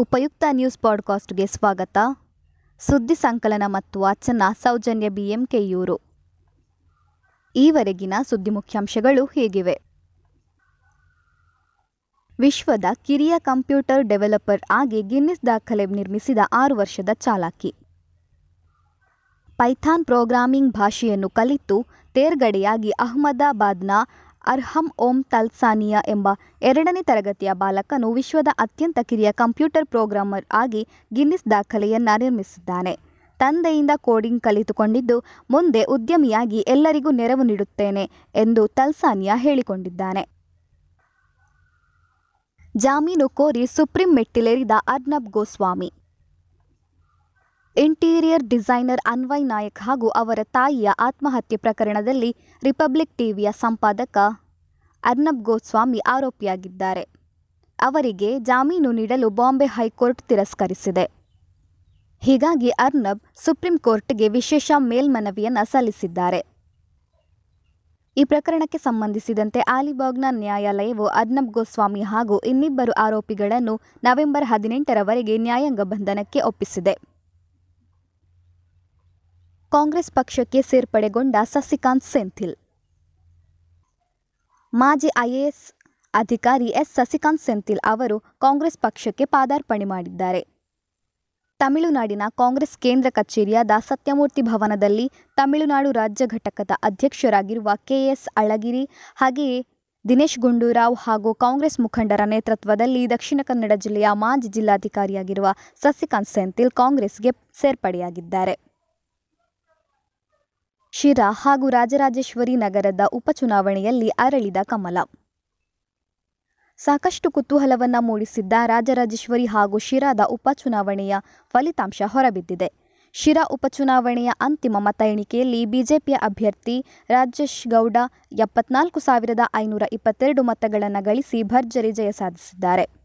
ಉಪಯುಕ್ತ ನ್ಯೂಸ್ ಪಾಡ್ಕಾಸ್ಟ್ಗೆ ಸ್ವಾಗತ. ಸುದ್ದಿ ಸಂಕಲನ ಮತ್ತು ವಾಚನ ಸೌಜನ್ಯ ಬಿಎಂಕೆಯೂರು. ಈವರೆಗಿನ ಸುದ್ದಿ ಮುಖ್ಯಾಂಶಗಳು ಹೀಗಿವೆ? ವಿಶ್ವದ ಕಿರಿಯ ಕಂಪ್ಯೂಟರ್ ಡೆವಲಪರ್ ಆಗಿ ಗಿನ್ನಿಸ್ ದಾಖಲೆ ನಿರ್ಮಿಸಿದ ಆರು ವರ್ಷದ ಚಾಲಾಕಿ. ಪೈಥಾನ್ ಪ್ರೋಗ್ರಾಮಿಂಗ್ ಭಾಷೆಯನ್ನು ಕಲಿತು ತೇರ್ಗಡೆಯಾಗಿ ಅಹ್ಮದಾಬಾದ್ನ ಅರ್ಹಮ್ ಓಂ ತಲ್ಸಾನಿಯಾ ಎಂಬ ಎರಡನೇ ತರಗತಿಯ ಬಾಲಕನು ವಿಶ್ವದ ಅತ್ಯಂತ ಕಿರಿಯ ಕಂಪ್ಯೂಟರ್ ಪ್ರೋಗ್ರಾಮರ್ ಆಗಿ ಗಿನ್ನಿಸ್ ದಾಖಲೆಯನ್ನ ನಿರ್ಮಿಸಿದ್ದಾನೆ. ತಂದೆಯಿಂದ ಕೋಡಿಂಗ್ ಕಲಿತುಕೊಂಡಿದ್ದು ಮುಂದೆ ಉದ್ಯಮಿಯಾಗಿ ಎಲ್ಲರಿಗೂ ನೆರವು ನೀಡುತ್ತೇನೆ ಎಂದು ತಲ್ಸಾನಿಯಾ ಹೇಳಿಕೊಂಡಿದ್ದಾನೆ. ಜಾಮೀನು ಕೋರಿ ಸುಪ್ರೀಂ ಮೆಟ್ಟಿಲೇರಿದ ಅರ್ನಬ್ ಗೋಸ್ವಾಮಿ. ಇಂಟೀರಿಯರ್ ಡಿಸೈನರ್ ಅನ್ವಯ್ ನಾಯಕ್ ಹಾಗೂ ಅವರ ತಾಯಿಯ ಆತ್ಮಹತ್ಯೆ ಪ್ರಕರಣದಲ್ಲಿ ರಿಪಬ್ಲಿಕ್ ಟಿವಿಯ ಸಂಪಾದಕ ಅರ್ನಬ್ ಗೋಸ್ವಾಮಿ ಆರೋಪಿಯಾಗಿದ್ದಾರೆ. ಅವರಿಗೆ ಜಾಮೀನು ನೀಡಲು ಬಾಂಬೆ ಹೈಕೋರ್ಟ್ ತಿರಸ್ಕರಿಸಿದೆ. ಹೀಗಾಗಿ ಅರ್ನಬ್ ಸುಪ್ರೀಂ ಕೋರ್ಟ್ಗೆ ವಿಶೇಷ ಮೇಲ್ಮನವಿಯನ್ನು ಸಲ್ಲಿಸಿದ್ದಾರೆ. ಈ ಪ್ರಕರಣಕ್ಕೆ ಸಂಬಂಧಿಸಿದಂತೆ ಆಲಿಬಾಗ್ನ ನ್ಯಾಯಾಲಯವು ಅರ್ನಬ್ ಗೋಸ್ವಾಮಿ ಹಾಗೂ ಇನ್ನಿಬ್ಬರು ಆರೋಪಿಗಳನ್ನು ನವೆಂಬರ್ ಹದಿನೆಂಟರವರೆಗೆ ನ್ಯಾಯಾಂಗ ಬಂಧನಕ್ಕೆ ಒಪ್ಪಿಸಿದೆ. ಕಾಂಗ್ರೆಸ್ ಪಕ್ಷಕ್ಕೆ ಸೇರ್ಪಡೆಗೊಂಡ ಸಸಿಕಾಂತ್ ಸೆಂಥಿಲ್. ಮಾಜಿ ಐಎಎಸ್ ಅಧಿಕಾರಿ ಎಸ್ ಸಸಿಕಾಂತ್ ಸೆಂಥಿಲ್ ಅವರು ಕಾಂಗ್ರೆಸ್ ಪಕ್ಷಕ್ಕೆ ಪಾದಾರ್ಪಣೆ ಮಾಡಿದ್ದಾರೆ. ತಮಿಳುನಾಡಿನ ಕಾಂಗ್ರೆಸ್ ಕೇಂದ್ರ ಕಚೇರಿಯಾದ ಸತ್ಯಮೂರ್ತಿ ಭವನದಲ್ಲಿ ತಮಿಳುನಾಡು ರಾಜ್ಯ ಘಟಕದ ಅಧ್ಯಕ್ಷರಾಗಿರುವ ಕೆಎಸ್ ಅಳಗಿರಿ ಹಾಗೆಯೇ ದಿನೇಶ್ ಗುಂಡೂರಾವ್ ಹಾಗೂ ಕಾಂಗ್ರೆಸ್ ಮುಖಂಡರ ನೇತೃತ್ವದಲ್ಲಿ ದಕ್ಷಿಣ ಕನ್ನಡ ಜಿಲ್ಲೆಯ ಮಾಜಿ ಜಿಲ್ಲಾಧಿಕಾರಿಯಾಗಿರುವ ಸಸಿಕಾಂತ್ ಸೆಂಥಿಲ್ ಕಾಂಗ್ರೆಸ್ಗೆ ಸೇರ್ಪಡೆಯಾಗಿದ್ದಾರೆ. ಶಿರಾ ಹಾಗೂ ರಾಜರಾಜೇಶ್ವರಿ ನಗರದ ಉಪಚುನಾವಣೆಯಲ್ಲಿ ಅರಳಿದ ಕಮಲ. ಸಾಕಷ್ಟು ಕುತೂಹಲವನ್ನ ಮೂಡಿಸಿದ್ದ ರಾಜರಾಜೇಶ್ವರಿ ಹಾಗೂ ಶಿರಾದ ಉಪಚುನಾವಣೆಯ ಫಲಿತಾಂಶ ಹೊರಬಿದ್ದಿದೆ. ಶಿರಾ ಉಪಚುನಾವಣೆಯ ಅಂತಿಮ ಮತ ಎಣಿಕೆಯಲ್ಲಿ ಬಿಜೆಪಿಯ ಅಭ್ಯರ್ಥಿ ರಾಜೇಶ್ ಗೌಡ ಎಪ್ಪತ್ನಾಲ್ಕು ಸಾವಿರದ ಐನೂರ ಇಪ್ಪತ್ತೆರಡು ಮತಗಳನ್ನು ಗಳಿಸಿ ಭರ್ಜರಿ ಜಯ ಸಾಧಿಸಿದ್ದಾರೆ.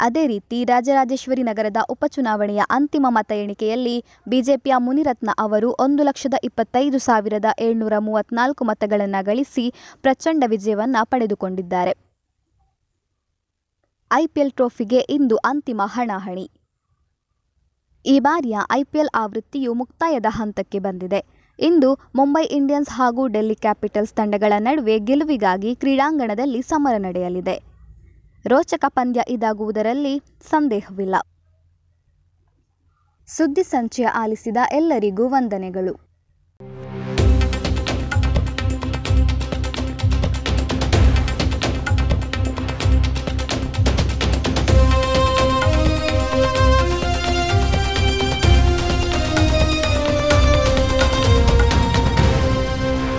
ಅದೇ ರೀತಿ ರಾಜರಾಜೇಶ್ವರಿ ನಗರದ ಉಪಚುನಾವಣೆಯ ಅಂತಿಮ ಮತ ಎಣಿಕೆಯಲ್ಲಿ ಬಿಜೆಪಿಯ ಮುನಿರತ್ನ ಅವರು ಒಂದು ಲಕ್ಷದ ಇಪ್ಪತ್ತೈದು ಸಾವಿರದ ಏಳ್ನೂರ ಮೂವತ್ನಾಲ್ಕು ಮತಗಳನ್ನು ಗಳಿಸಿ ಪ್ರಚಂಡ ವಿಜಯವನ್ನು ಪಡೆದುಕೊಂಡಿದ್ದಾರೆ. ಐಪಿಎಲ್ ಟ್ರೋಫಿಗೆ ಇಂದು ಅಂತಿಮ ಹಣಾಹಣಿ. ಈ ಬಾರಿಯ ಐಪಿಎಲ್ ಆವೃತ್ತಿಯು ಮುಕ್ತಾಯದ ಹಂತಕ್ಕೆ ಬಂದಿದೆ. ಇಂದು ಮುಂಬೈ ಇಂಡಿಯನ್ಸ್ ಹಾಗೂ ಡೆಲ್ಲಿ ಕ್ಯಾಪಿಟಲ್ಸ್ ತಂಡಗಳ ನಡುವೆ ಗೆಲುವಿಗಾಗಿ ಕ್ರೀಡಾಂಗಣದಲ್ಲಿ ಸಮರ ನಡೆಯಲಿದೆ. ರೋಚಕ ಪಂದ್ಯ ಇದಾಗುವುದರಲ್ಲಿ ಸಂದೇಹವಿಲ್ಲ. ಸುದ್ದಿ ಸಂಚಯ ಆಲಿಸಿದ ಎಲ್ಲರಿಗೂ ವಂದನೆಗಳು.